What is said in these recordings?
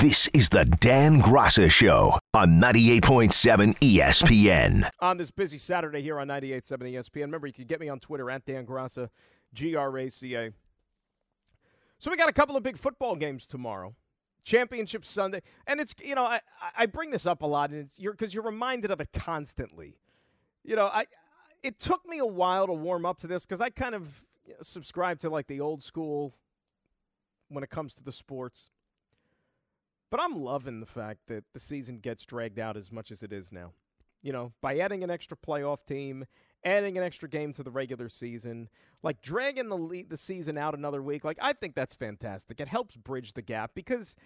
This is the Dan Graca Show on 98.7 ESPN. On this busy Saturday here on 98.7 ESPN. Remember, you can get me on Twitter at Dan Graca, G R A C A. So we got a couple of big football games tomorrow. Championship Sunday, and it's you know I I bring this up a lot, and you're because you're reminded of it constantly. You know, I it took me a while to warm up to this because I kind of subscribe to like the old school when it comes to the sports. But I'm loving the fact that the season gets dragged out as much as it is now. You know, by adding an extra playoff team, adding an extra game to the regular season, like dragging the le- the season out another week, like I think that's fantastic. It helps bridge the gap because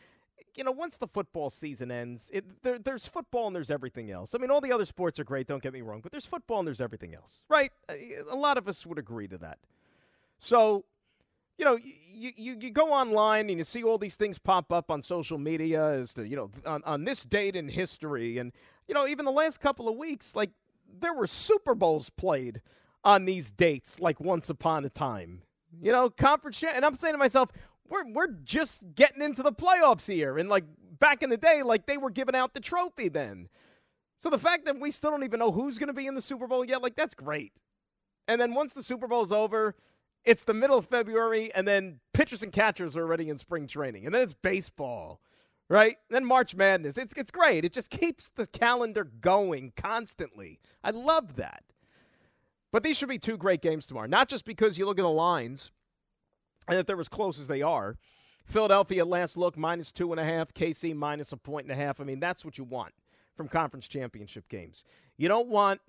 you know, once the football season ends, it, there, there's football and there's everything else. I mean, all the other sports are great, don't get me wrong, but there's football and there's everything else, right? Uh, a lot of us would agree to that. So you know, you, you, you go online and you see all these things pop up on social media as to, you know, on, on this date in history. And, you know, even the last couple of weeks, like, there were Super Bowls played on these dates, like once upon a time. You know, conference, and I'm saying to myself, we're, we're just getting into the playoffs here. And, like, back in the day, like, they were giving out the trophy then. So the fact that we still don't even know who's going to be in the Super Bowl yet, like, that's great. And then once the Super Bowl's over, it's the middle of February, and then pitchers and catchers are already in spring training, and then it's baseball, right? And then March Madness. It's it's great. It just keeps the calendar going constantly. I love that. But these should be two great games tomorrow. Not just because you look at the lines and that they're as close as they are. Philadelphia last look minus two and a half, KC minus a point and a half. I mean, that's what you want from conference championship games. You don't want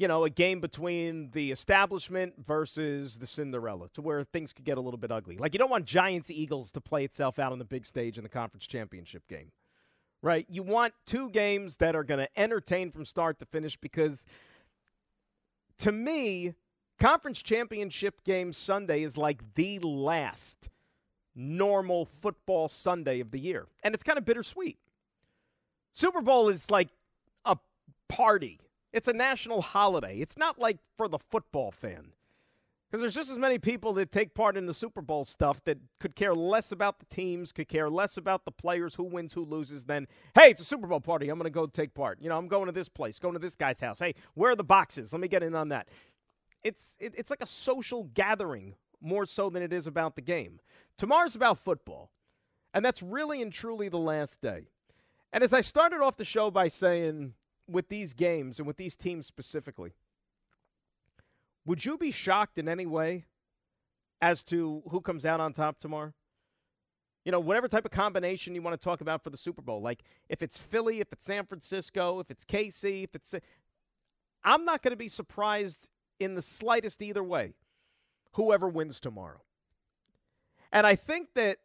you know, a game between the establishment versus the Cinderella to where things could get a little bit ugly. Like, you don't want Giants Eagles to play itself out on the big stage in the conference championship game, right? You want two games that are going to entertain from start to finish because to me, conference championship game Sunday is like the last normal football Sunday of the year. And it's kind of bittersweet. Super Bowl is like a party it's a national holiday. It's not like for the football fan. Because there's just as many people that take part in the Super Bowl stuff that could care less about the teams, could care less about the players, who wins, who loses, than, hey, it's a Super Bowl party. I'm going to go take part. You know, I'm going to this place, going to this guy's house. Hey, where are the boxes? Let me get in on that. It's, it, it's like a social gathering more so than it is about the game. Tomorrow's about football. And that's really and truly the last day. And as I started off the show by saying, with these games and with these teams specifically, would you be shocked in any way as to who comes out on top tomorrow? You know, whatever type of combination you want to talk about for the Super Bowl. Like if it's Philly, if it's San Francisco, if it's KC, if it's. I'm not going to be surprised in the slightest either way, whoever wins tomorrow. And I think that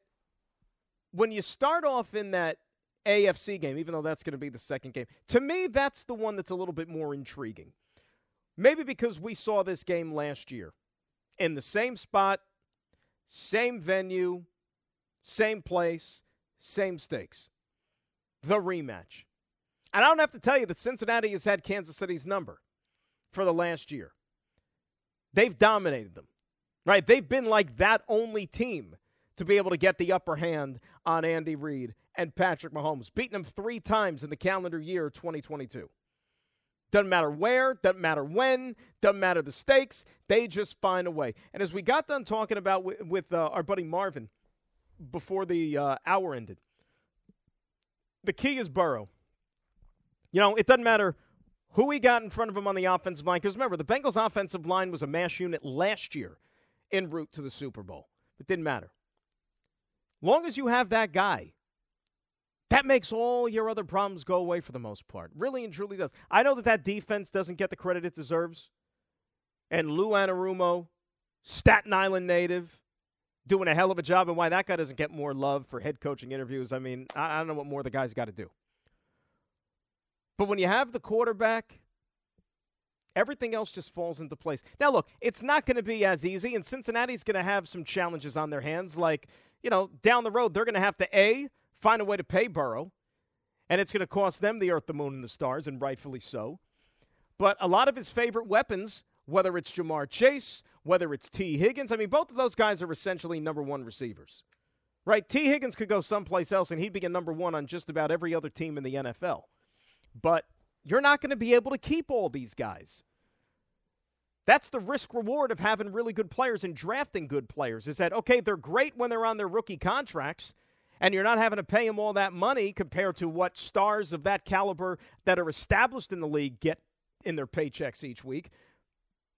when you start off in that AFC game, even though that's going to be the second game. To me, that's the one that's a little bit more intriguing. Maybe because we saw this game last year in the same spot, same venue, same place, same stakes. The rematch. And I don't have to tell you that Cincinnati has had Kansas City's number for the last year. They've dominated them, right? They've been like that only team to be able to get the upper hand on Andy Reid and Patrick Mahomes, beating him three times in the calendar year 2022. Doesn't matter where, doesn't matter when, doesn't matter the stakes. They just find a way. And as we got done talking about with, with uh, our buddy Marvin before the uh, hour ended, the key is Burrow. You know, it doesn't matter who he got in front of him on the offensive line. Because remember, the Bengals' offensive line was a mash unit last year en route to the Super Bowl. It didn't matter. Long as you have that guy that makes all your other problems go away for the most part. Really and truly does. I know that that defense doesn't get the credit it deserves. And Lou Anarumo, Staten Island native, doing a hell of a job, and why that guy doesn't get more love for head coaching interviews. I mean, I, don't know what more the guy's got to do. But when you have the quarterback, everything else just falls into place. Now, look, it's not going to be as easy, and Cincinnati's going to have some challenges on their hands. Like, you know, down the road, they're going to have to A, find a way to pay Burrow, and it's going to cost them the earth, the moon, and the stars, and rightfully so. But a lot of his favorite weapons, whether it's Ja'Marr Chase, whether it's Tee Higgins, I mean, both of those guys are essentially number one receivers. Right? Tee Higgins could go someplace else and he'd be a number one on just about every other team in the NFL. But you're not going to be able to keep all these guys. That's the risk reward of having really good players and drafting good players is that, okay, they're great when they're on their rookie contracts, and you're not having to pay them all that money compared to what stars of that caliber that are established in the league get in their paychecks each week.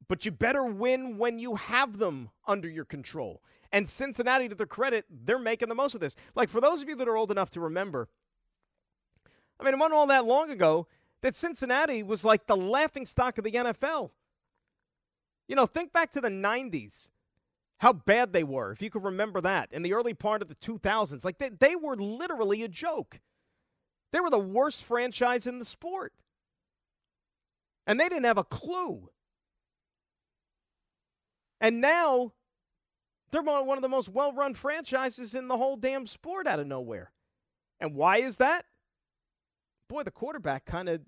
But you better win when you have them under your control. And Cincinnati, to their credit, they're making the most of this. Like, for those of you that are old enough to remember, I mean, it wasn't all that long ago that Cincinnati was like the laughing stock of the NFL. You know, think back to the 90s, how bad they were, if you could remember that, in the early part of the 2000s. Like, they, they were literally a joke. They were the worst franchise in the sport. And they didn't have a clue. And now they're one of the most well run franchises in the whole damn sport out of nowhere. And why is that? Boy, the quarterback kind of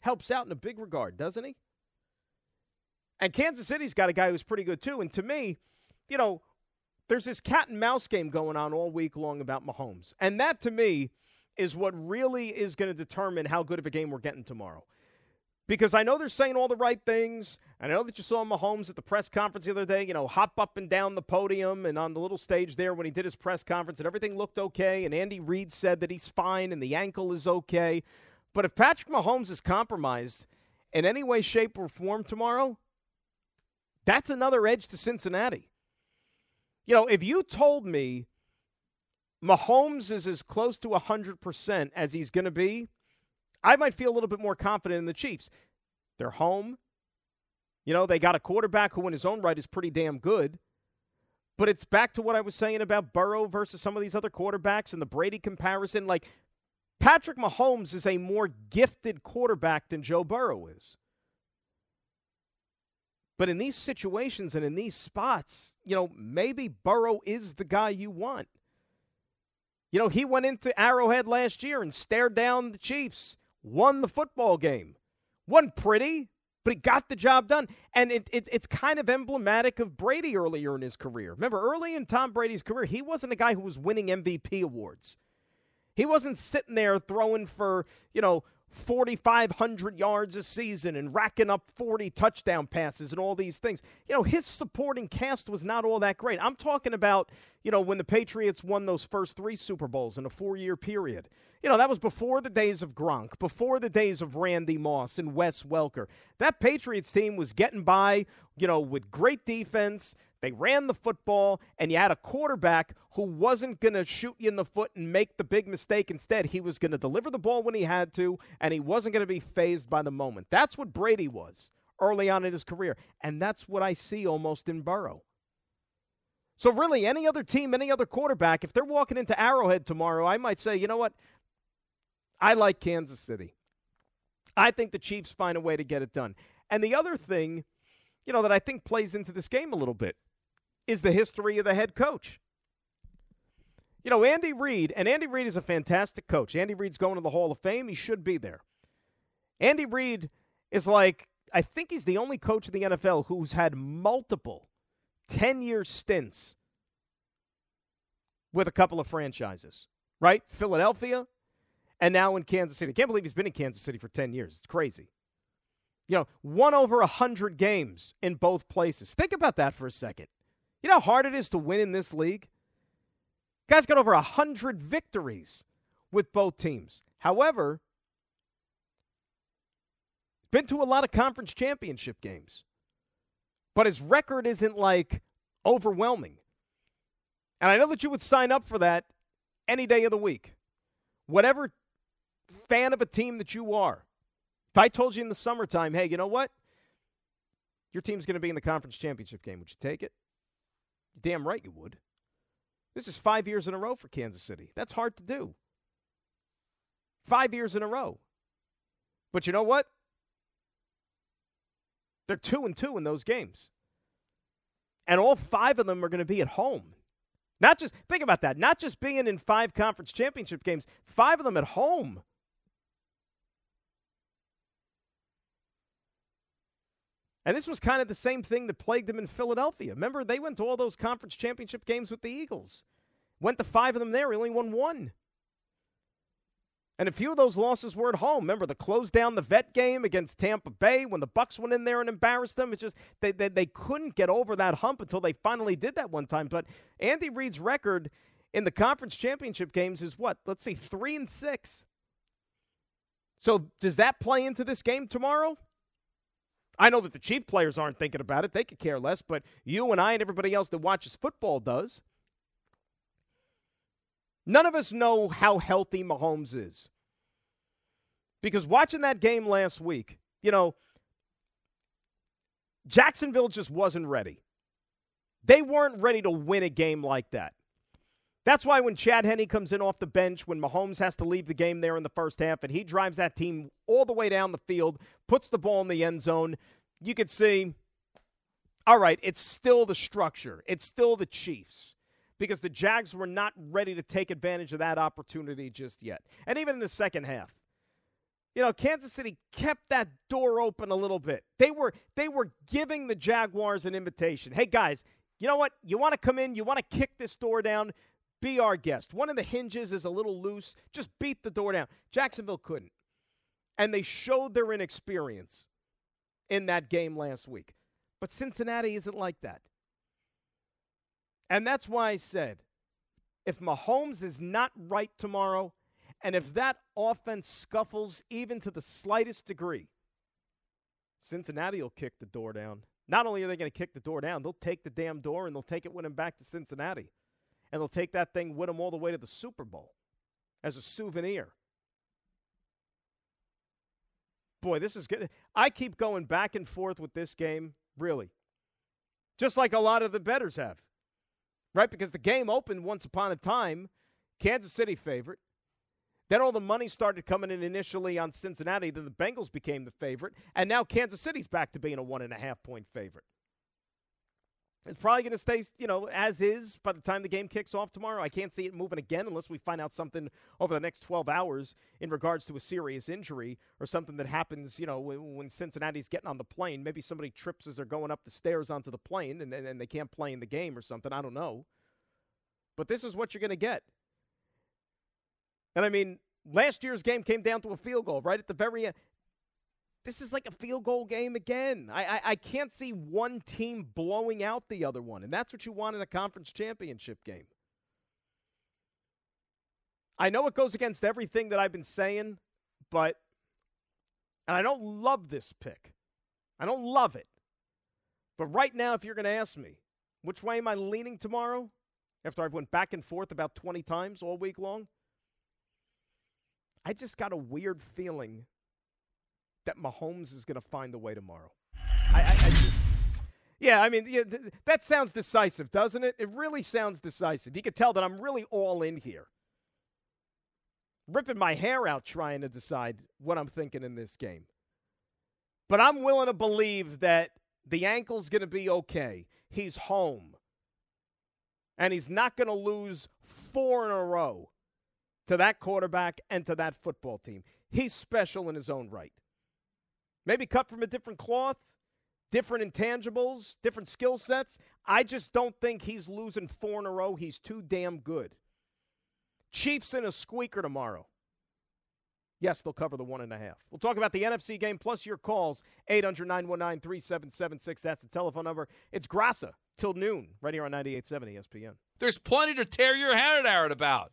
helps out in a big regard, doesn't he? And Kansas City's got a guy who's pretty good too. And to me, you know, there's this cat and mouse game going on all week long about Mahomes. And that to me is what really is going to determine how good of a game we're getting tomorrow because I know they're saying all the right things. And I know that you saw Mahomes at the press conference the other day, you know, hop up and down the podium and on the little stage there when he did his press conference, and everything looked okay. And Andy Reid said that he's fine and the ankle is okay. But if Patrick Mahomes is compromised in any way, shape, or form tomorrow, that's another edge to Cincinnati. You know, if you told me Mahomes is as close to 100% as he's going to be, I might feel a little bit more confident in the Chiefs. They're home. You know, they got a quarterback who, in his own right, is pretty damn good. But it's back to what I was saying about Burrow versus some of these other quarterbacks and the Brady comparison. Like, Patrick Mahomes is a more gifted quarterback than Joe Burrow is. But in these situations and in these spots, you know, maybe Burrow is the guy you want. You know, he went into Arrowhead last year and stared down the Chiefs won the football game. Wasn't pretty, but he got the job done. And it, it, it's kind of emblematic of Brady earlier in his career. Remember, early in Tom Brady's career, he wasn't a guy who was winning MVP awards. He wasn't sitting there throwing for, you know, 4,500 yards a season and racking up 40 touchdown passes and all these things. You know, his supporting cast was not all that great. I'm talking about, you know, when the Patriots won those first three Super Bowls in a four year period. You know, that was before the days of Gronk, before the days of Randy Moss and Wes Welker. That Patriots team was getting by, you know, with great defense. They ran the football, and you had a quarterback who wasn't going to shoot you in the foot and make the big mistake. Instead, he was going to deliver the ball when he had to, and he wasn't going to be fazed by the moment. That's what Brady was early on in his career, and that's what I see almost in Burrow. So, really, any other team, any other quarterback, if they're walking into Arrowhead tomorrow, I might say, you know what? I like Kansas City. I think the Chiefs find a way to get it done. And the other thing, you know, that I think plays into this game a little bit is the history of the head coach. You know, Andy Reid, and Andy Reid is a fantastic coach. Andy Reid's going to the Hall of Fame. He should be there. Andy Reid is like, I think he's the only coach in the NFL who's had multiple 10 year stints with a couple of franchises, right? Philadelphia, and now in Kansas City. I can't believe he's been in Kansas City for 10 years. It's crazy. You know, won over 100 games in both places. Think about that for a second. You know how hard it is to win in this league? Guy's got over 100 victories with both teams. However, been to a lot of conference championship games. But his record isn't like overwhelming. And I know that you would sign up for that any day of the week. Whatever fan of a team that you are, if I told you in the summertime, hey, you know what? Your team's going to be in the conference championship game. Would you take it? Damn right you would. This is five years in a row for Kansas City. That's hard to do. Five years in a row. But you know what? They're two and two in those games. And all five of them are going to be at home. Not just, think about that, not just being in five conference championship games, five of them at home. And this was kind of the same thing that plagued them in Philadelphia. Remember, they went to all those conference championship games with the Eagles. Went to five of them there, only won one. And a few of those losses were at home. Remember the close down the vet game against Tampa Bay when the Bucs went in there and embarrassed them. It's just they, they they couldn't get over that hump until they finally did that one time. But Andy Reid's record in the conference championship games is what? Let's see, three and six. So does that play into this game tomorrow? I know that the Chief players aren't thinking about it. They could care less, but you and I and everybody else that watches football does. None of us know how healthy Mahomes is. Because watching that game last week, you know, Jacksonville just wasn't ready. They weren't ready to win a game like that. That's why when Chad Henne comes in off the bench, when Mahomes has to leave the game there in the first half, and he drives that team all the way down the field, puts the ball in the end zone, you could see, all right, it's still the structure. It's still the Chiefs because the Jags were not ready to take advantage of that opportunity just yet. And even in the second half, you know, Kansas City kept that door open a little bit. They were they were giving the Jaguars an invitation. Hey guys, you know what? You want to come in, you want to kick this door down, be our guest. One of the hinges is a little loose. Just beat the door down. Jacksonville couldn't. And they showed their inexperience in that game last week. But Cincinnati isn't like that. And that's why I said if Mahomes is not right tomorrow, and if that offense scuffles even to the slightest degree, Cincinnati will kick the door down. Not only are they going to kick the door down, they'll take the damn door and they'll take it with them back to Cincinnati and they'll take that thing with them all the way to the Super Bowl as a souvenir. Boy, this is good. I keep going back and forth with this game, really. Just like a lot of the bettors have. Right? Because the game opened once upon a time, Kansas City favorite. Then all the money started coming in initially on Cincinnati. Then the Bengals became the favorite. And now Kansas City's back to being a one and a half point favorite. It's probably going to stay, you know, as is by the time the game kicks off tomorrow. I can't see it moving again unless we find out something over the next 12 hours in regards to a serious injury or something that happens, you know, when Cincinnati's getting on the plane. Maybe somebody trips as they're going up the stairs onto the plane and, and they can't play in the game or something. I don't know. But this is what you're going to get. And I mean, last year's game came down to a field goal right at the very end. This is like a field goal game again. I, I, I can't see one team blowing out the other one, and that's what you want in a conference championship game. I know it goes against everything that I've been saying, but and I don't love this pick. I don't love it. But right now, if you're going to ask me, which way am I leaning tomorrow? After I've went back and forth about 20 times all week long, I just got a weird feeling that Mahomes is going to find a way tomorrow. I, I, I just. Yeah, I mean, yeah, th- that sounds decisive, doesn't it? It really sounds decisive. You can tell that I'm really all in here. Ripping my hair out trying to decide what I'm thinking in this game. But I'm willing to believe that the ankle's going to be okay. He's home. And he's not going to lose four in a row to that quarterback and to that football team. He's special in his own right. Maybe cut from a different cloth, different intangibles, different skill sets. I just don't think he's losing four in a row. He's too damn good. Chiefs in a squeaker tomorrow. Yes, they'll cover the one and a half. We'll talk about the NFC game plus your calls 800 919 3776. That's the telephone number. It's Graca till noon right here on 98.7 ESPN. There's plenty to tear your hair out about.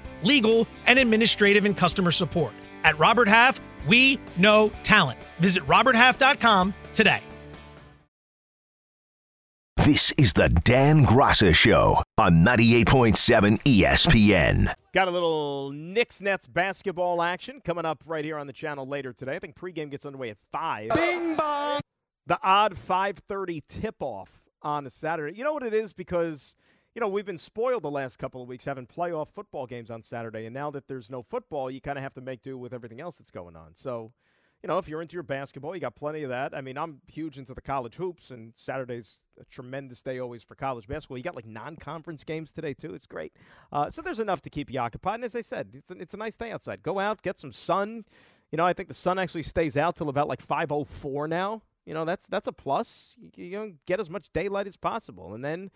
legal, and administrative and customer support. At Robert Half, we know talent. Visit RobertHalf.com today. This is the Dan Graca Show on 98.7 ESPN. Got a little Knicks Nets basketball action coming up right here on the channel later today. I think pregame gets underway at 5. Bing bong! The odd 5:30 tip-off on a Saturday. You know what it is because you know, we've been spoiled the last couple of weeks having playoff football games on Saturday, and now that there's no football, you kind of have to make do with everything else that's going on. So, you know, if you're into your basketball, you got plenty of that. I mean, I'm huge into the college hoops, and Saturday's a tremendous day always for college basketball. You got like non-conference games today too. It's great. Uh, so there's enough to keep you occupied. And as I said, it's a, it's a nice day outside. Go out, get some sun. You know, I think the sun actually stays out till about like 5:04 now. You know, that's that's a plus. You, you know, get as much daylight as possible, and then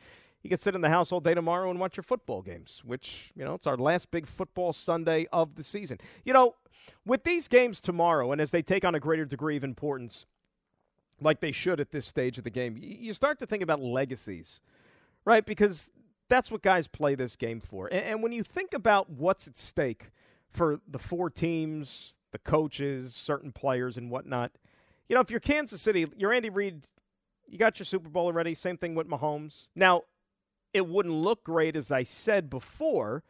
you can sit in the house all day tomorrow and watch your football games, which, you know, it's our last big football Sunday of the season. You know, with these games tomorrow, and as they take on a greater degree of importance, like they should at this stage of the game, you start to think about legacies, right? Because that's what guys play this game for. And, when you think about what's at stake for the four teams, the coaches, certain players, and whatnot, you know, if you're Kansas City, you're Andy Reid, you got your Super Bowl already. Same thing with Mahomes. Now, it wouldn't look great, as I said before,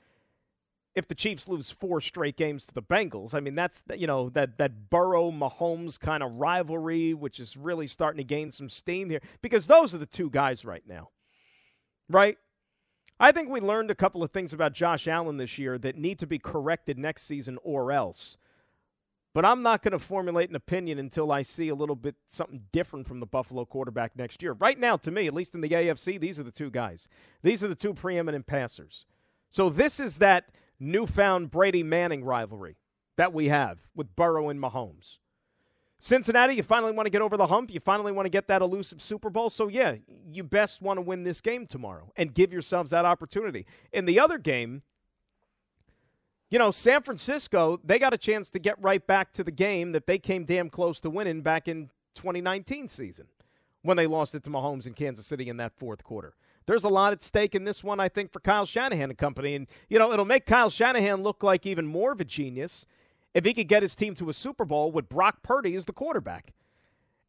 if the Chiefs lose four straight games to the Bengals. I mean, that's you know that that Burrow Mahomes kind of rivalry, which is really starting to gain some steam here because those are the two guys right now, right? I think we learned a couple of things about Josh Allen this year that need to be corrected next season or else. But I'm not going to formulate an opinion until I see a little bit something different from the Buffalo quarterback next year. Right now, to me, at least in the AFC, these are the two guys. These are the two preeminent passers. So this is that newfound Brady Manning rivalry that we have with Burrow and Mahomes. Cincinnati, you finally want to get over the hump. You finally want to get that elusive Super Bowl. So, yeah, you best want to win this game tomorrow and give yourselves that opportunity. In the other game, you know, San Francisco, they got a chance to get right back to the game that they came damn close to winning back in 2019 season when they lost it to Mahomes in Kansas City in that fourth quarter. There's a lot at stake in this one, I think, for Kyle Shanahan and company. And, you know, it'll make Kyle Shanahan look like even more of a genius if he could get his team to a Super Bowl with Brock Purdy as the quarterback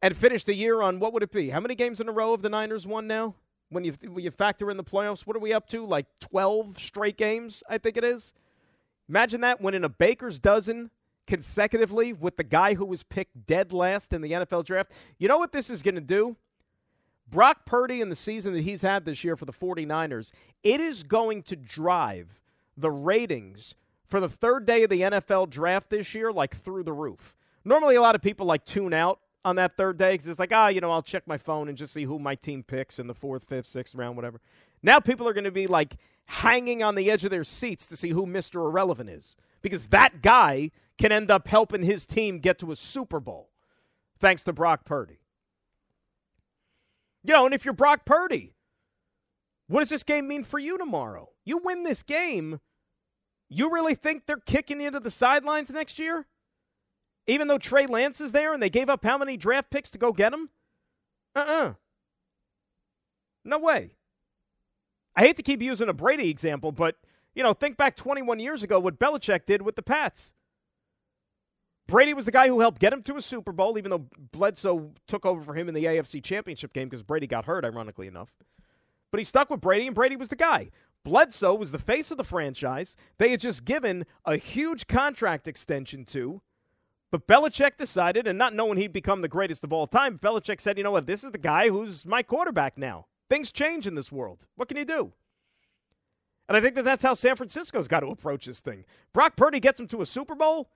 and finish the year on what would it be? How many games in a row have the Niners won now? When you, when you factor in the playoffs, what are we up to? Like 12 straight games, I think it is. Imagine that winning a baker's dozen consecutively with the guy who was picked dead last in the NFL draft. You know what this is going to do? Brock Purdy in the season that he's had this year for the 49ers, it is going to drive the ratings for the third day of the NFL draft this year like through the roof. Normally, a lot of people like tune out on that third day because it's like, ah, you know, I'll check my phone and just see who my team picks in the fourth, fifth, sixth round, whatever. Now people are going to be like hanging on the edge of their seats to see who Mr. Irrelevant is because that guy can end up helping his team get to a Super Bowl thanks to Brock Purdy. You know, and if you're Brock Purdy, what does this game mean for you tomorrow? You win this game, you really think they're kicking you to the sidelines next year? Even though Trey Lance is there and they gave up how many draft picks to go get him? Uh uh-uh. uh No way. I hate to keep using a Brady example, but you know, think back 21 years ago what Belichick did with the Pats. Brady was the guy who helped get him to a Super Bowl, even though Bledsoe took over for him in the AFC Championship game because Brady got hurt, ironically enough. But he stuck with Brady, and Brady was the guy. Bledsoe was the face of the franchise. They had just given a huge contract extension to. But Belichick decided, and not knowing he'd become the greatest of all time, Belichick said, you know what, this is the guy who's my quarterback now. Things change in this world. What can you do? And I think that that's how San Francisco's got to approach this thing. Brock Purdy gets him to a Super Bowl.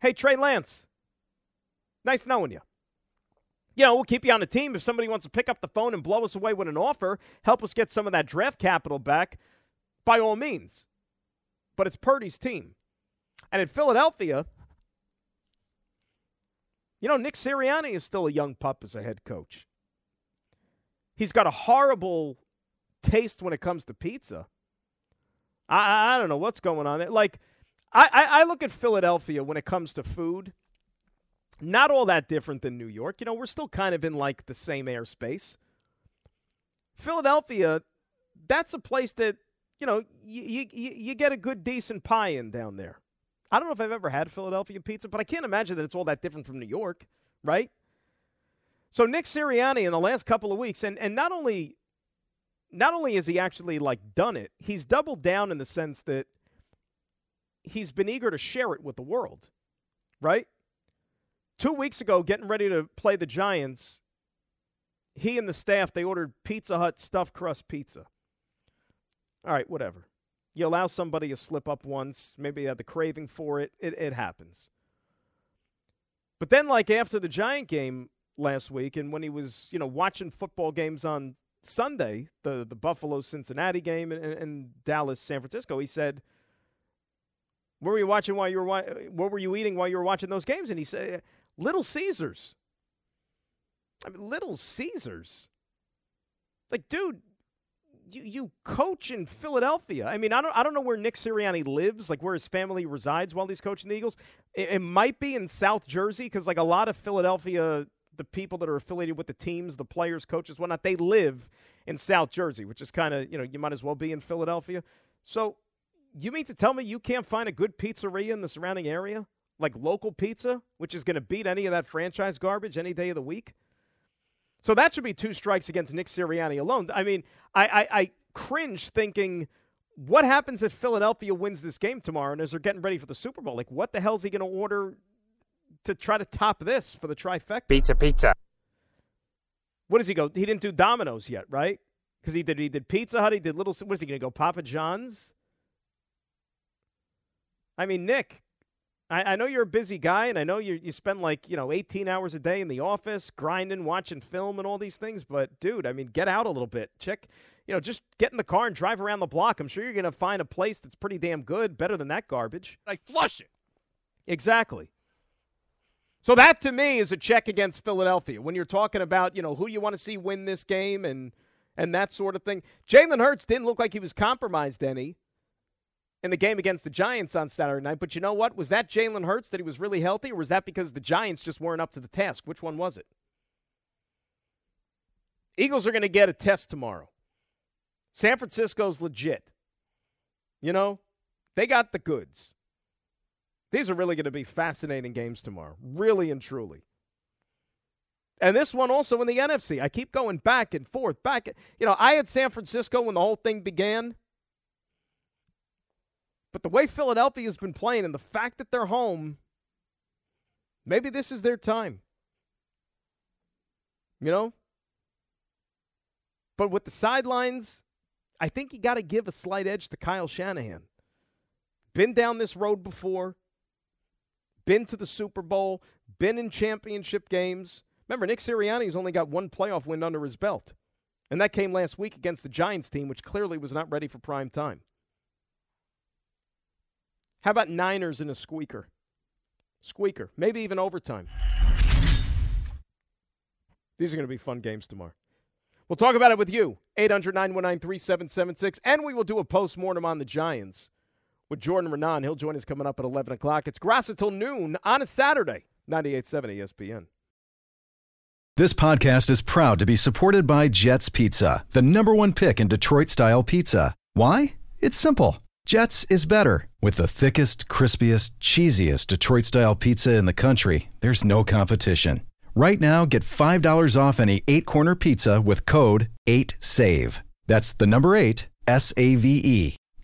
Hey, Trey Lance, nice knowing you. You know, we'll keep you on the team. If somebody wants to pick up the phone and blow us away with an offer, help us get some of that draft capital back, by all means. but it's Purdy's team. And in Philadelphia, you know, Nick Sirianni is still a young pup as a head coach. He's got a horrible taste when it comes to pizza. I, I don't know what's going on there. Like, I, I, I look at Philadelphia when it comes to food, not all that different than New York. You know, we're still kind of in like the same airspace. Philadelphia, that's a place that, you know, you, you, you get a good, decent pie in down there. I don't know if I've ever had Philadelphia pizza, but I can't imagine that it's all that different from New York, right? So Nick Sirianni in the last couple of weeks, and, and not only not only has he actually like done it, he's doubled down in the sense that he's been eager to share it with the world, right? Two weeks ago, getting ready to play the Giants, he and the staff they ordered Pizza Hut stuffed crust pizza. All right, whatever. You allow somebody to slip up once, maybe they have the craving for it. It it happens. But then, like after the Giant game last week, and when he was, you know, watching football games on Sunday, the the Buffalo Cincinnati game and, and Dallas San Francisco, he said, "What were you watching while you were what were you eating while you were watching those games?" And he said, "Little Caesars." I mean, Little Caesars. Like, dude, you you coach in Philadelphia. I mean, I don't I don't know where Nick Sirianni lives, like where his family resides while he's coaching the Eagles. It, it might be in South Jersey because like a lot of Philadelphia the people that are affiliated with the teams, the players, coaches, whatnot, they live in South Jersey, which is kind of, you know, you might as well be in Philadelphia. So you mean to tell me you can't find a good pizzeria in the surrounding area? Like local pizza, which is going to beat any of that franchise garbage any day of the week? So that should be two strikes against Nick Sirianni alone. I mean, I, I, I cringe thinking, what happens if Philadelphia wins this game tomorrow and as they're getting ready for the Super Bowl? Like, what the hell is he going to order to try to top this for the trifecta. Pizza, pizza. What does he go? He didn't do Domino's yet, right? Because he did. He did Pizza Hut. He did little. What is he going to go? Papa John's. I mean, Nick, I, I, know you're a busy guy, and I know you you spend like you know 18 hours a day in the office, grinding, watching film, and all these things. But dude, I mean, get out a little bit. Check, you know, just get in the car and drive around the block. I'm sure you're going to find a place that's pretty damn good, better than that garbage. I flush it. Exactly. So that to me is a check against Philadelphia. When you're talking about, you know, who you want to see win this game and and that sort of thing. Jalen Hurts didn't look like he was compromised any in the game against the Giants on Saturday night. But you know what? Was that Jalen Hurts that he was really healthy, or was that because the Giants just weren't up to the task? Which one was it? Eagles are going to get a test tomorrow. San Francisco's legit. You know, they got the goods. These are really going to be fascinating games tomorrow, really and truly. And this one also in the NFC. I keep going back and forth, back. You know, I had San Francisco when the whole thing began. But the way Philadelphia's been playing and the fact that they're home, maybe this is their time. You know? But with the sidelines, I think you got to give a slight edge to Kyle Shanahan. Been down this road before been to the Super Bowl, been in championship games. Remember, Nick Sirianni's only got one playoff win under his belt. And that came last week against the Giants team, which clearly was not ready for prime time. How about Niners in a squeaker? Squeaker, maybe even overtime. These are going to be fun games tomorrow. We'll talk about it with you, 800 919 3776, and we will do a post mortem on the Giants with Jordan Raanan. He'll join us coming up at 11 o'clock. It's Graca until noon on a Saturday, 98.7 ESPN. This podcast is proud to be supported by Jets Pizza, the number one pick in Detroit style pizza. Why? It's simple. Jets is better. With the thickest, crispiest, cheesiest Detroit style pizza in the country, there's no competition. Right now, get $5 off any eight corner pizza with code 8SAVE. That's the number eight, S A V E.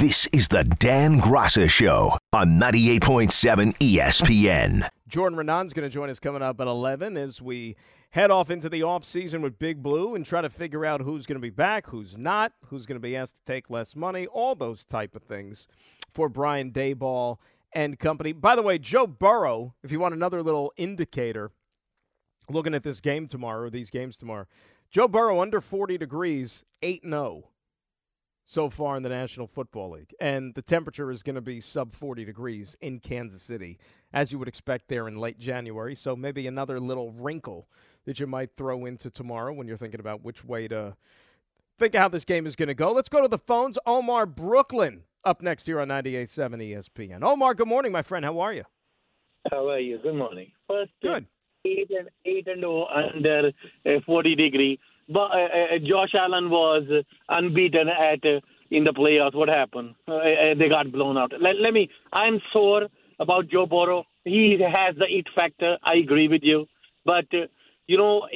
This is the Dan Graca Show on 98.7 ESPN. Jordan Raanan going to join us coming up at 11 as we head off into the offseason with Big Blue and try to figure out who's going to be back, who's not, who's going to be asked to take less money, all those type of things for Brian Daboll and company. By the way, Joe Burrow, if you want another little indicator, looking at this game tomorrow, these games tomorrow, Joe Burrow under 40 degrees, 8 0 so far in the National Football League. And the temperature is going to be sub 40 degrees in Kansas City, as you would expect there in late January. So maybe another little wrinkle that you might throw into tomorrow when you're thinking about which way to think of how this game is going to go. Let's go to the phones. Omar Brooklyn up next here on 98.7 ESPN. Omar, good morning, my friend. How are you? How are you? Good morning. First, good. Eight and eight and oh under uh, 40 degree. But uh, uh, Josh Allen was unbeaten at uh, in the playoffs. What happened? Uh, uh, they got blown out. Let, let me. I'm sore about Joe Burrow. He has the it factor. I agree with you, but. Uh, you know,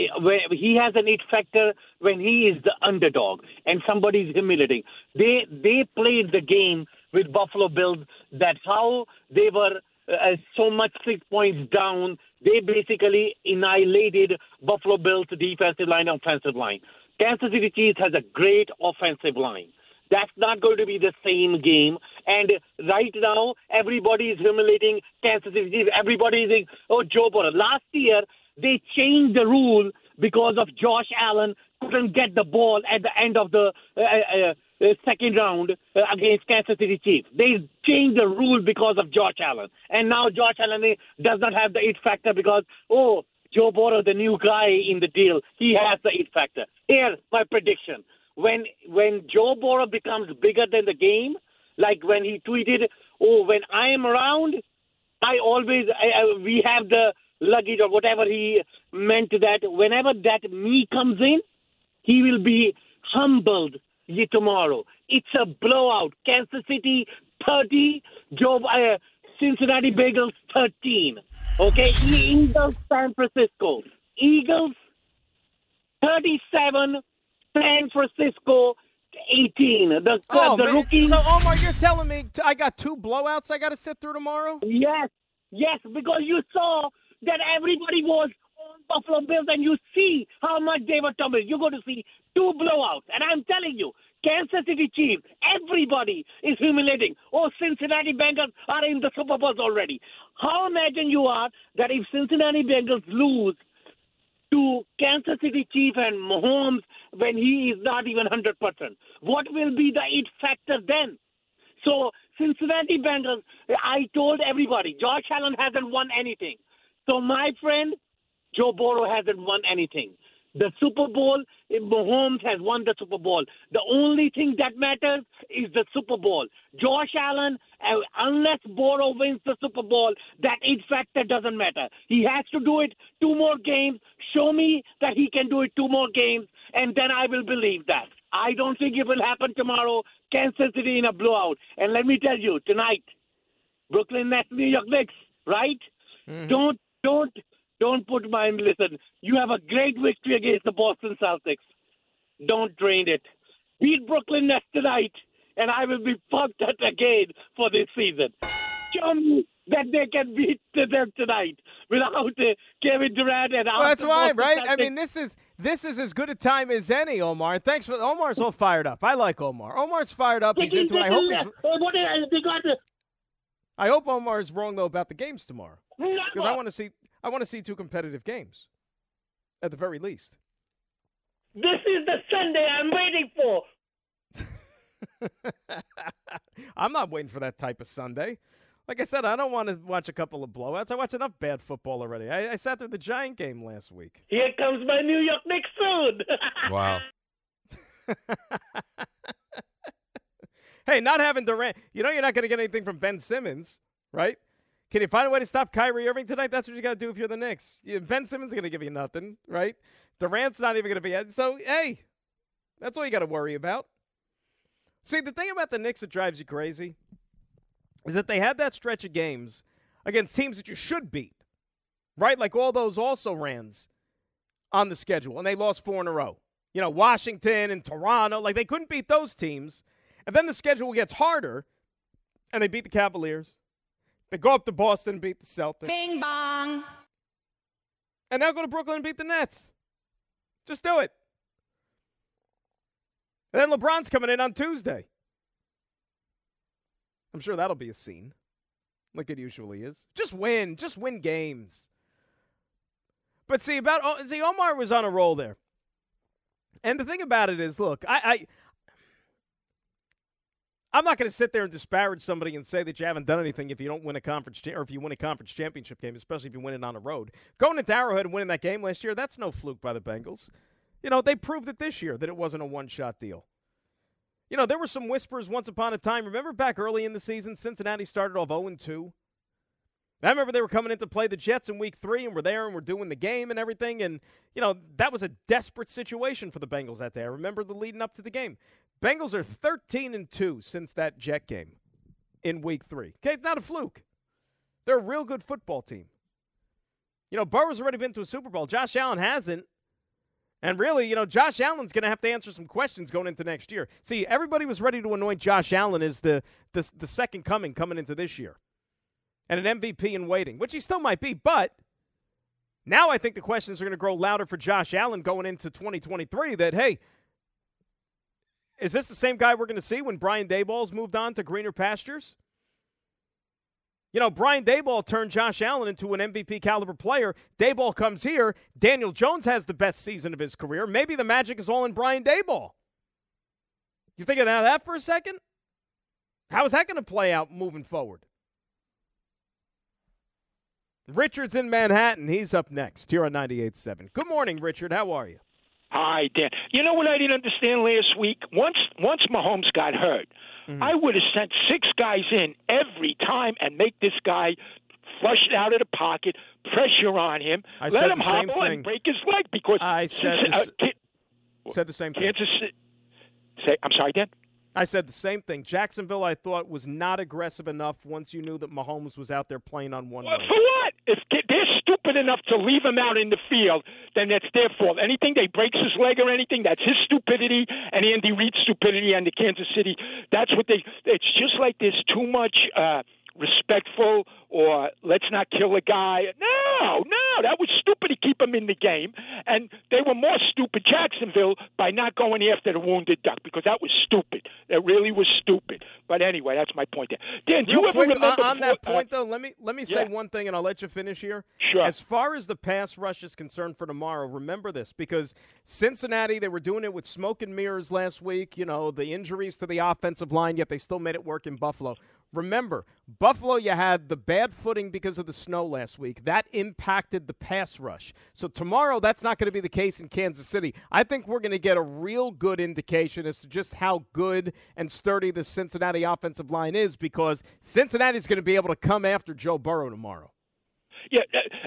he has an it factor when he is the underdog and somebody's humiliating. They they played the game with Buffalo Bills. That's how they were uh, so much six points down. They basically annihilated Buffalo Bills' defensive line, and offensive line. Kansas City Chiefs has a great offensive line. That's not going to be the same game. And right now, everybody is humiliating Kansas City Chiefs. Everybody is saying, oh, Joe Burrow. Last year, they changed the rule because of Josh Allen couldn't get the ball at the end of the uh, uh, uh, second round uh, against Kansas City Chiefs. They changed the rule because of Josh Allen, and now Josh Allen eh, does not have the it factor because oh Joe Burrow, the new guy in the deal, he has the it factor. Here, my prediction: when when Joe Burrow becomes bigger than the game, like when he tweeted, "Oh, when I am around, I always I, I, we have the luggage or whatever he meant that whenever that me comes in, he will be humbled tomorrow. It's a blowout. Kansas City 30, Joe, uh, Cincinnati Bengals 13. Okay, Eagles San Francisco. Eagles 37, San Francisco 18. The, oh, the man. rookie. So, Omar, you're telling me I got two blowouts I got to sit through tomorrow? Yes, yes, because you saw that everybody was Buffalo Bills, and you see how much they were tumbling. You're going to see two blowouts, and I'm telling you, Kansas City Chiefs, everybody is humiliating. Oh, Cincinnati Bengals are in the Super Bowls already. How imagine you are that if Cincinnati Bengals lose to Kansas City Chiefs and Mahomes when he is not even 100%, what will be the it factor then? So, Cincinnati Bengals, I told everybody, Josh Allen hasn't won anything. So, my friend, Joe Burrow hasn't won anything. The Super Bowl, Mahomes has won the Super Bowl. The only thing that matters is the Super Bowl. Josh Allen, uh, unless Burrow wins the Super Bowl, that in fact that doesn't matter. He has to do it two more games. Show me that he can do it two more games, and then I will believe that. I don't think it will happen tomorrow. Kansas City in a blowout. And let me tell you, tonight, Brooklyn Nets, New York Knicks, right? Mm-hmm. Don't don't don't put mine. Listen, you have a great victory against the Boston Celtics. Don't drain it. Beat Brooklyn Nets tonight, and I will be pumped at again for this season. Show me that they can beat them tonight without uh, Kevin Durant and well, that's why, right? Celtics. I mean, this is this is as good a time as any, Omar. Thanks for Omar's all fired up. I like Omar. Omar's fired up. He's into it. I hope he's. They got the. I hope Omar's wrong though about the games tomorrow because I want to see I want to see two competitive games, at the very least. This is the Sunday I'm waiting for. I'm not waiting for that type of Sunday. Like I said, I don't want to watch a couple of blowouts. I watch enough bad football already. I, I sat through the Giant game last week. Here comes my New York Knicks soon. wow. Hey, not having Durant, you know you're not going to get anything from Ben Simmons, right? Can you find a way to stop Kyrie Irving tonight? That's what you got to do if you're the Knicks. Ben Simmons is going to give you nothing, right? Durant's not even going to be. So, hey, that's all you got to worry about. See, the thing about the Knicks that drives you crazy is that they had that stretch of games against teams that you should beat, right? Like all those also rans on the schedule, and they lost four in a row. You know, Washington and Toronto, like they couldn't beat those teams. And then the schedule gets harder, and they beat the Cavaliers. They go up to Boston and beat the Celtics. Bing bong. And now go to Brooklyn and beat the Nets. Just do it. And then LeBron's coming in on Tuesday. I'm sure that'll be a scene, like it usually is. Just win. Just win games. But see, about see, Omar was on a roll there. And the thing about it is, look, I, I I'm not going to sit there and disparage somebody and say that you haven't done anything if you don't win a conference cha- or if you win a conference championship game, especially if you win it on the road. Going into Arrowhead and winning that game last year, that's no fluke by the Bengals. You know, they proved it this year that it wasn't a one-shot deal. You know, there were some whispers once upon a time. Remember back early in the season, Cincinnati started off 0 2. I remember they were coming in to play the Jets in week three and we're there and we're doing the game and everything. And, you know, that was a desperate situation for the Bengals that day. I remember the leading up to the game. Bengals are 13 and 2 since that Jet game in week three. Okay, it's not a fluke. They're a real good football team. You know, Burrow's already been to a Super Bowl. Josh Allen hasn't. And really, you know, Josh Allen's going to have to answer some questions going into next year. See, everybody was ready to anoint Josh Allen as the, the, the second coming coming into this year and an MVP in waiting, which he still might be. But now I think the questions are going to grow louder for Josh Allen going into 2023 that, hey, is this the same guy we're going to see when Brian Daboll's moved on to greener pastures? You know, Brian Daboll turned Josh Allen into an MVP caliber player. Daboll comes here. Daniel Jones has the best season of his career. Maybe the magic is all in Brian Daboll. You think of that for a second? How is that going to play out moving forward? Richard's in Manhattan. He's up next here on 98.7. Good morning, Richard. How are you? Hi, Dan. You know what I didn't understand last week? Once once Mahomes got hurt, mm-hmm. I would have sent six guys in every time and make this guy flush it out of the pocket, pressure on him, I let him hobble and break his leg because I said, uh, the, said the same thing. Kansas Say, I'm sorry, Dan. I said the same thing. Jacksonville, I thought, was not aggressive enough once you knew that Mahomes was out there playing on one. Well, for what? If they're stupid enough to leave him out in the field, then that's their fault. Anything they breaks his leg or anything, that's his stupidity and Andy Reid's stupidity and the Kansas City. That's what they. It's just like there's too much. Uh, respectful or let's not kill a guy. No, no, that was stupid to keep him in the game. And they were more stupid, Jacksonville, by not going after the wounded duck because that was stupid. That really was stupid. But anyway, that's my point there. Dan, do you ever quick, remember uh, on that before, point though? Let me let me say yeah. one thing, and I'll let you finish here. Sure. As far as the pass rush is concerned for tomorrow, remember this because Cincinnati they were doing it with smoke and mirrors last week. You know the injuries to the offensive line, yet they still made it work in Buffalo. Remember, Buffalo, you had the bad footing because of the snow last week. That impacted the pass rush. So tomorrow, that's not going to be the case in Kansas City. I think we're going to get a real good indication as to just how good and sturdy the Cincinnati offensive line is because Cincinnati's going to be able to come after Joe Burrow tomorrow. Yeah,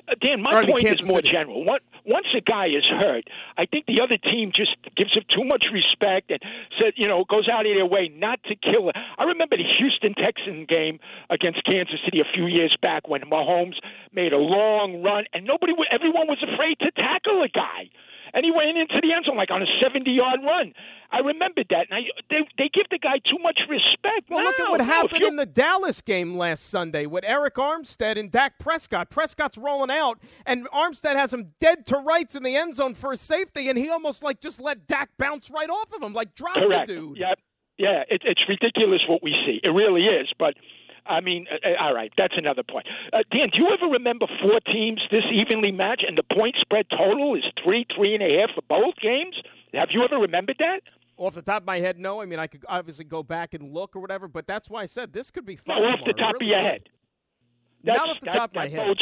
uh, Dan, my point is more City. general. Once a guy is hurt, I think the other team just gives him too much respect and said, you know, goes out of their way not to kill it. I remember the Houston Texan game against Kansas City a few years back when Mahomes made a long run and nobody, everyone was afraid to tackle a guy and he went into the end zone like on a 70 yard run. I remembered that. And I, they, they give the guy too much respect. Well, look at what no, happened in the Dallas game last Sunday with Arik Armstead and Dak Prescott. Prescott's rolling out, and Armstead has him dead to rights in the end zone for a safety, and he almost like just let Dak bounce right off of him, like drop Correct. the dude. Yeah, yeah. It, it's ridiculous what we see. It really is. But I mean, uh, uh, all right, that's another point. Uh, Dan, do you ever remember four teams this evenly matched and the point spread total is three, three and a half for both games? Have you ever remembered that? Off the top of my head, no. I mean, I could obviously go back and look or whatever, but that's why I said this could be fun. No, off the tomorrow. top Really of your head. Not off the that- top of my head.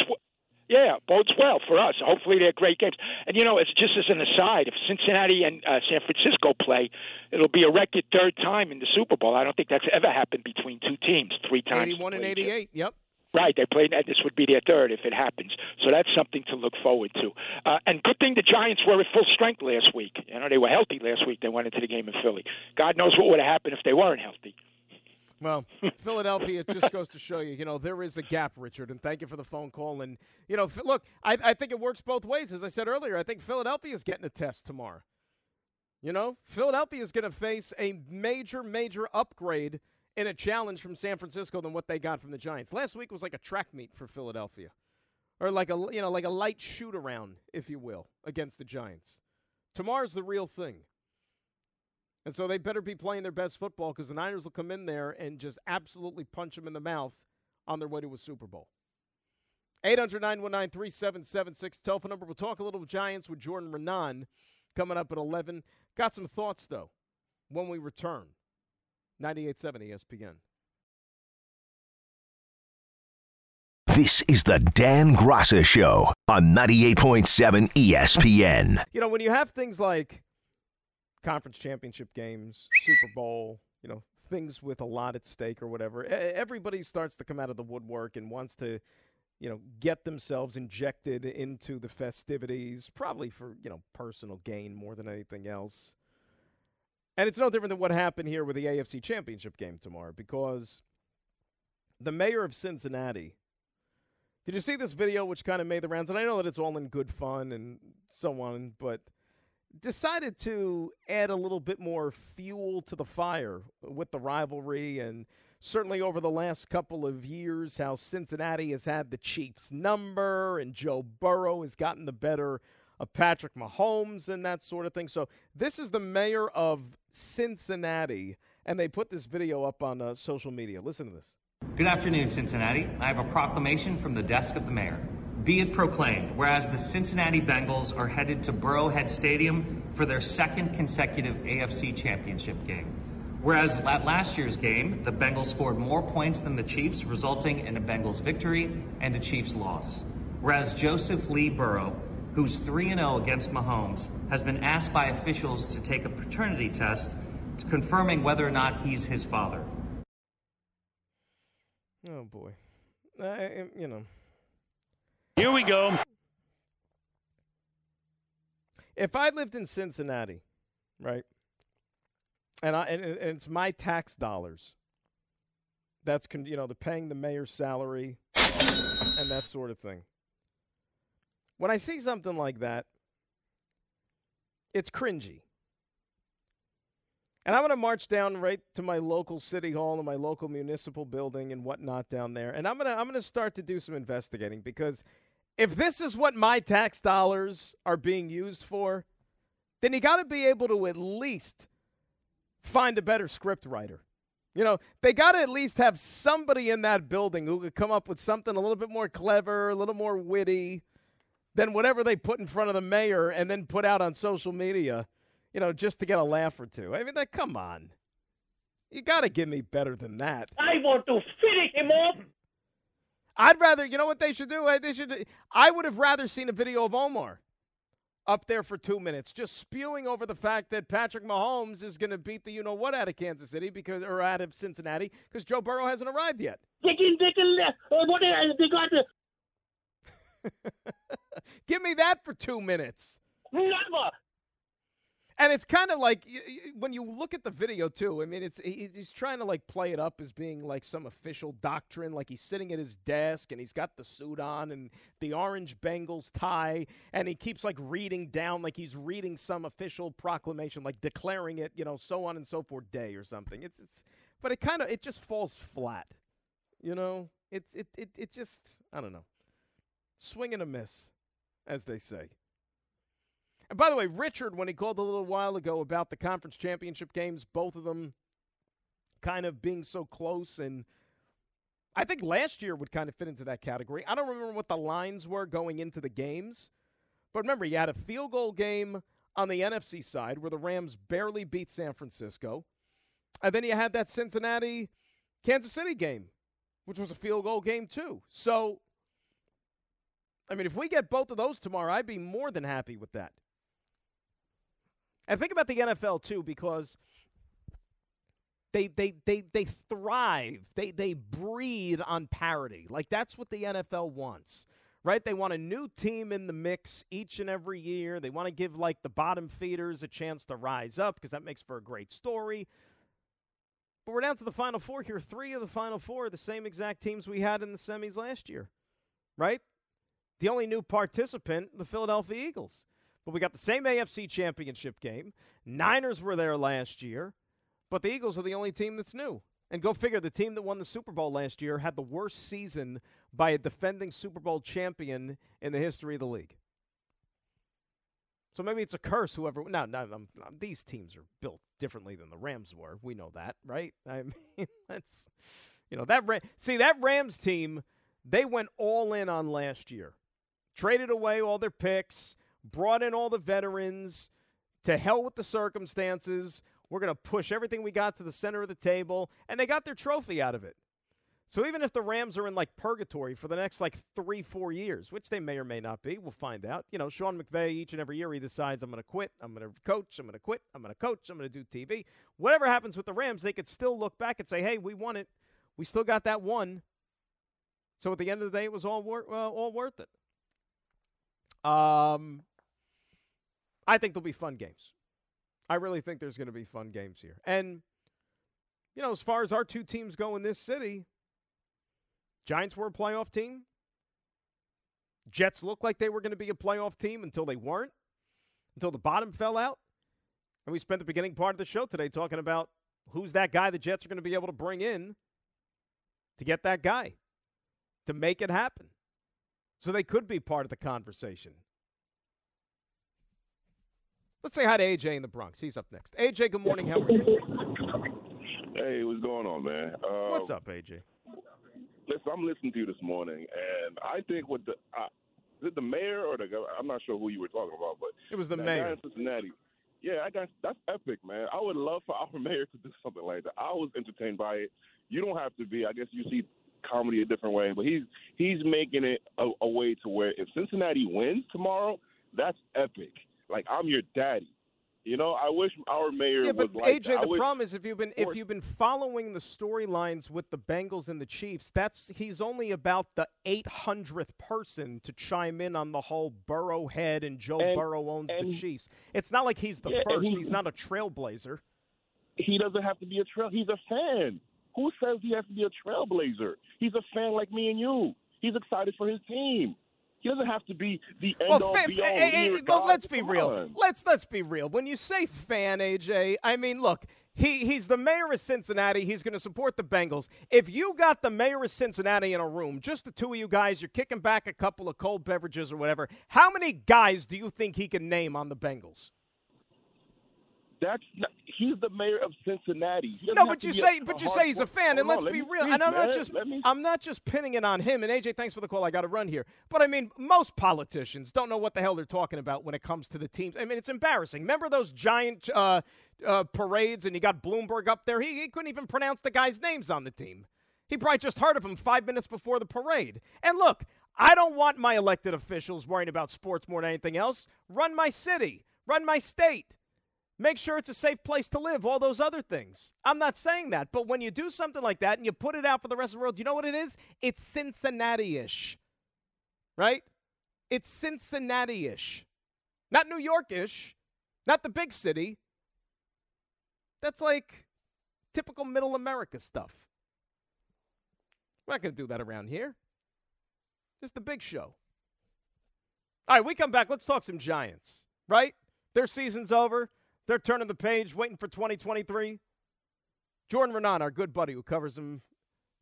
Yeah, bodes well for us. Hopefully, they're great games. And you know, it's just as an aside, if Cincinnati and uh, San Francisco play, it'll be a record third time in the Super Bowl. I don't think that's ever happened between two teams three times. Eighty-one and eighty-eight. Yep. Right, they played. This would be their third if it happens. So that's something to look forward to. Uh, and good thing the Giants were at full strength last week. You know, they were healthy last week. They went into the game in Philly. God knows what would have happened if they weren't healthy. Well, Philadelphia, it just goes to show you, you know, there is a gap, Richard, and thank you for the phone call. And, you know, look, I, I think it works both ways. As I said earlier, I think Philadelphia is getting a test tomorrow. You know, Philadelphia is going to face a major, major upgrade in a challenge from San Francisco than what they got from the Giants. Last week was like a track meet for Philadelphia, or like a you know like a light shoot around, if you will, against the Giants. Tomorrow's the real thing. And so they better be playing their best football because the Niners will come in there and just absolutely punch them in the mouth on their way to a Super Bowl. 800 919 3776. Telephone number. We'll talk a little Giants with Jordan Raanan coming up at 11. Got some thoughts, though, when we return. 98.7 ESPN. This is the Dan Graca Show on 98.7 ESPN. You know, when you have things like conference championship games, Super Bowl, you know, things with a lot at stake or whatever, everybody starts to come out of the woodwork and wants to, you know, get themselves injected into the festivities, probably for, you know, personal gain more than anything else. And it's no different than what happened here with the AFC Championship game tomorrow because the mayor of Cincinnati. Did you see this video which kind of made the rounds? And I know that it's all in good fun and so on, but decided to add a little bit more fuel to the fire with the rivalry and certainly over the last couple of years how Cincinnati has had the Chiefs number and Joe Burrow has gotten the better of Patrick Mahomes and that sort of thing. So this is the mayor of Cincinnati, and they put this video up on uh, social media. Listen to this. Good afternoon, Cincinnati. I have a proclamation from the desk of the mayor. Be it proclaimed, whereas the Cincinnati Bengals are headed to Burrowhead Stadium for their second consecutive AFC Championship game. Whereas at last year's game, the Bengals scored more points than the Chiefs, resulting in a Bengals victory and a Chiefs loss. Whereas Joseph Lee Burrow who's 3 0 against Mahomes, has been asked by officials to take a paternity test to confirming whether or not he's his father. Oh, boy. I, you know. Here we go. If I lived in Cincinnati, right, and, I, and, and it's my tax dollars, that's, you know, the paying the mayor's salary and that sort of thing when I see something like that, it's cringy. And I'm going to march down right to my local city hall and my local municipal building and whatnot down there. And I'm going to I'm going to start to do some investigating because if this is what my tax dollars are being used for, then you got to be able to at least find a better script writer. You know, they got to at least have somebody in that building who could come up with something a little bit more clever, a little more witty than whatever they put in front of the mayor and then put out on social media, you know, just to get a laugh or two. I mean, that, come on. You got to give me better than that. I want to finish him off. I'd rather, you know what they should do? They should. I would have rather seen a video of Omar up there for two minutes, just spewing over the fact that Patrick Mahomes is going to beat the you know what out of Kansas City because or out of Cincinnati because Joe Burrow hasn't arrived yet. They can, they can, uh, what, they got Give me that for two minutes. Never. And it's kind of like when you look at the video too. I mean, it's he's trying to like play it up as being like some official doctrine. Like he's sitting at his desk and he's got the suit on and the orange Bengals tie, and he keeps like reading down like he's reading some official proclamation, like declaring it, you know, so on and so forth day or something. It's it's, but it kind of it just falls flat, you know. It it it it just I don't know, swing and a miss as they say. And by the way, Richard, when he called a little while ago about the conference championship games, both of them kind of being so close, and I think last year would kind of fit into that category. I don't remember what the lines were going into the games, but remember, you had a field goal game on the NFC side where the Rams barely beat San Francisco, and then you had that Cincinnati Kansas City game, which was a field goal game, too. So I mean, if we get both of those tomorrow, I'd be more than happy with that. And think about the NFL too, because they they they they thrive. They they breed on parity. Like that's what the NFL wants. Right? They want a new team in the mix each and every year. They want to give like the bottom feeders a chance to rise up because that makes for a great story. But we're down to the final four here. Three of the final four are the same exact teams we had in the semis last year. Right? The only new participant, the Philadelphia Eagles. But we got the same AFC championship game. Niners were there last year, but the Eagles are the only team that's new. And go figure, the team that won the Super Bowl last year had the worst season by a defending Super Bowl champion in the history of the league. So maybe it's a curse. Whoever now, now these teams are built differently than the Rams were. We know that, right? I mean, that's you know that. See that Rams team, they went all in on last year, traded away all their picks, brought in all the veterans. To hell with the circumstances. We're going to push everything we got to the center of the table, and they got their trophy out of it. So even if the Rams are in like purgatory for the next like three, four years, which they may or may not be, we'll find out. You know, Sean McVay each and every year he decides I'm going to quit, I'm going to coach, I'm going to quit, I'm going to coach, I'm going to do TV. Whatever happens with the Rams, they could still look back and say, "Hey, we won it. We still got that one." So at the end of the day, it was all wor- all worth it. Um, I think there'll be fun games. I really think there's going to be fun games here, and you know, as far as our two teams go in this city, Giants were a playoff team. Jets looked like they were going to be a playoff team until they weren't, until the bottom fell out. And we spent the beginning part of the show today talking about who's that guy the Jets are going to be able to bring in to get that guy, to make it happen. So they could be part of the conversation. Let's say hi to AJ in the Bronx. He's up next. AJ, good morning. How are you? Hey, what's going on, man? Uh, What's up, AJ? Listen, I'm listening to you this morning, and I think what the uh, is it the mayor or the governor? I'm not sure who you were talking about, but it was the mayor in Cincinnati. Yeah, I got that's epic, man. I would love for our mayor to do something like that. I was entertained by it. You don't have to be. I guess you see comedy a different way, but he's he's making it a, a way to where if Cincinnati wins tomorrow, that's epic. Like I'm your daddy. You know, I wish our mayor Yeah, was but like AJ, that. The problem is if you've been if you've been following the storylines with the Bengals and the Chiefs, that's he's only about the 800th person to chime in on the whole Burrow head and Joe And- Burrow owns the Chiefs. It's not like he's the Yeah, first. he- he's not a trailblazer. he doesn't have to be a trail. He's a fan. Who says he has to be a trailblazer? He's a fan like me and you. He's excited for his team. He doesn't have to be the end Well, all be all. eh, eh, leader well, let's be Come real. on. Let's let's be real. When you say fan, AJ, I mean, look, he he's the mayor of Cincinnati. He's going to support the Bengals. If you got the mayor of Cincinnati in a room, just the two of you guys, you're kicking back a couple of cold beverages or whatever. How many guys do you think he can name on the Bengals? That's not, he's the mayor of Cincinnati. No, but you say, a but you say he's a fan, and let's on, let be real. speak, And I'm not just, I'm not just pinning it on him. And AJ, thanks for the call. I got to run here. But I mean, most politicians don't know what the hell they're talking about when it comes to the teams. I mean, it's embarrassing. Remember those giant uh, uh, parades, and you got Bloomberg up there. He, he couldn't even pronounce the guys' names on the team. He probably just heard of him five minutes before the parade. And look, I don't want my elected officials worrying about sports more than anything else. Run my city, run my state. Make sure it's a safe place to live, all those other things. I'm not saying that, but when you do something like that and you put it out for the rest of the world, you know what it is? It's Cincinnati ish, right? It's Cincinnati ish. Not New York ish, not the big city. That's like typical middle America stuff. We're not going to do that around here. Just the big show. All right, we come back. Let's talk some Giants, right? Their season's over. They're turning the page, waiting for 2023. Jordan Raanan, our good buddy who covers them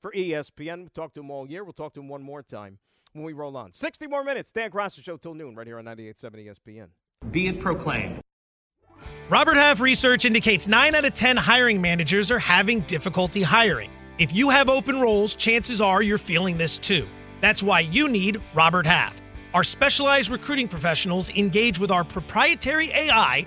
for ESPN. We'll talk to him all year. We'll talk to him one more time when we roll on. 60 more minutes. Dan Graca Show till noon right here on 98.7 ESPN. Be it proclaimed. Robert Half research indicates 9 out of 10 hiring managers are having difficulty hiring. If you have open roles, chances are you're feeling this too. That's why you need Robert Half. Our specialized recruiting professionals engage with our proprietary AI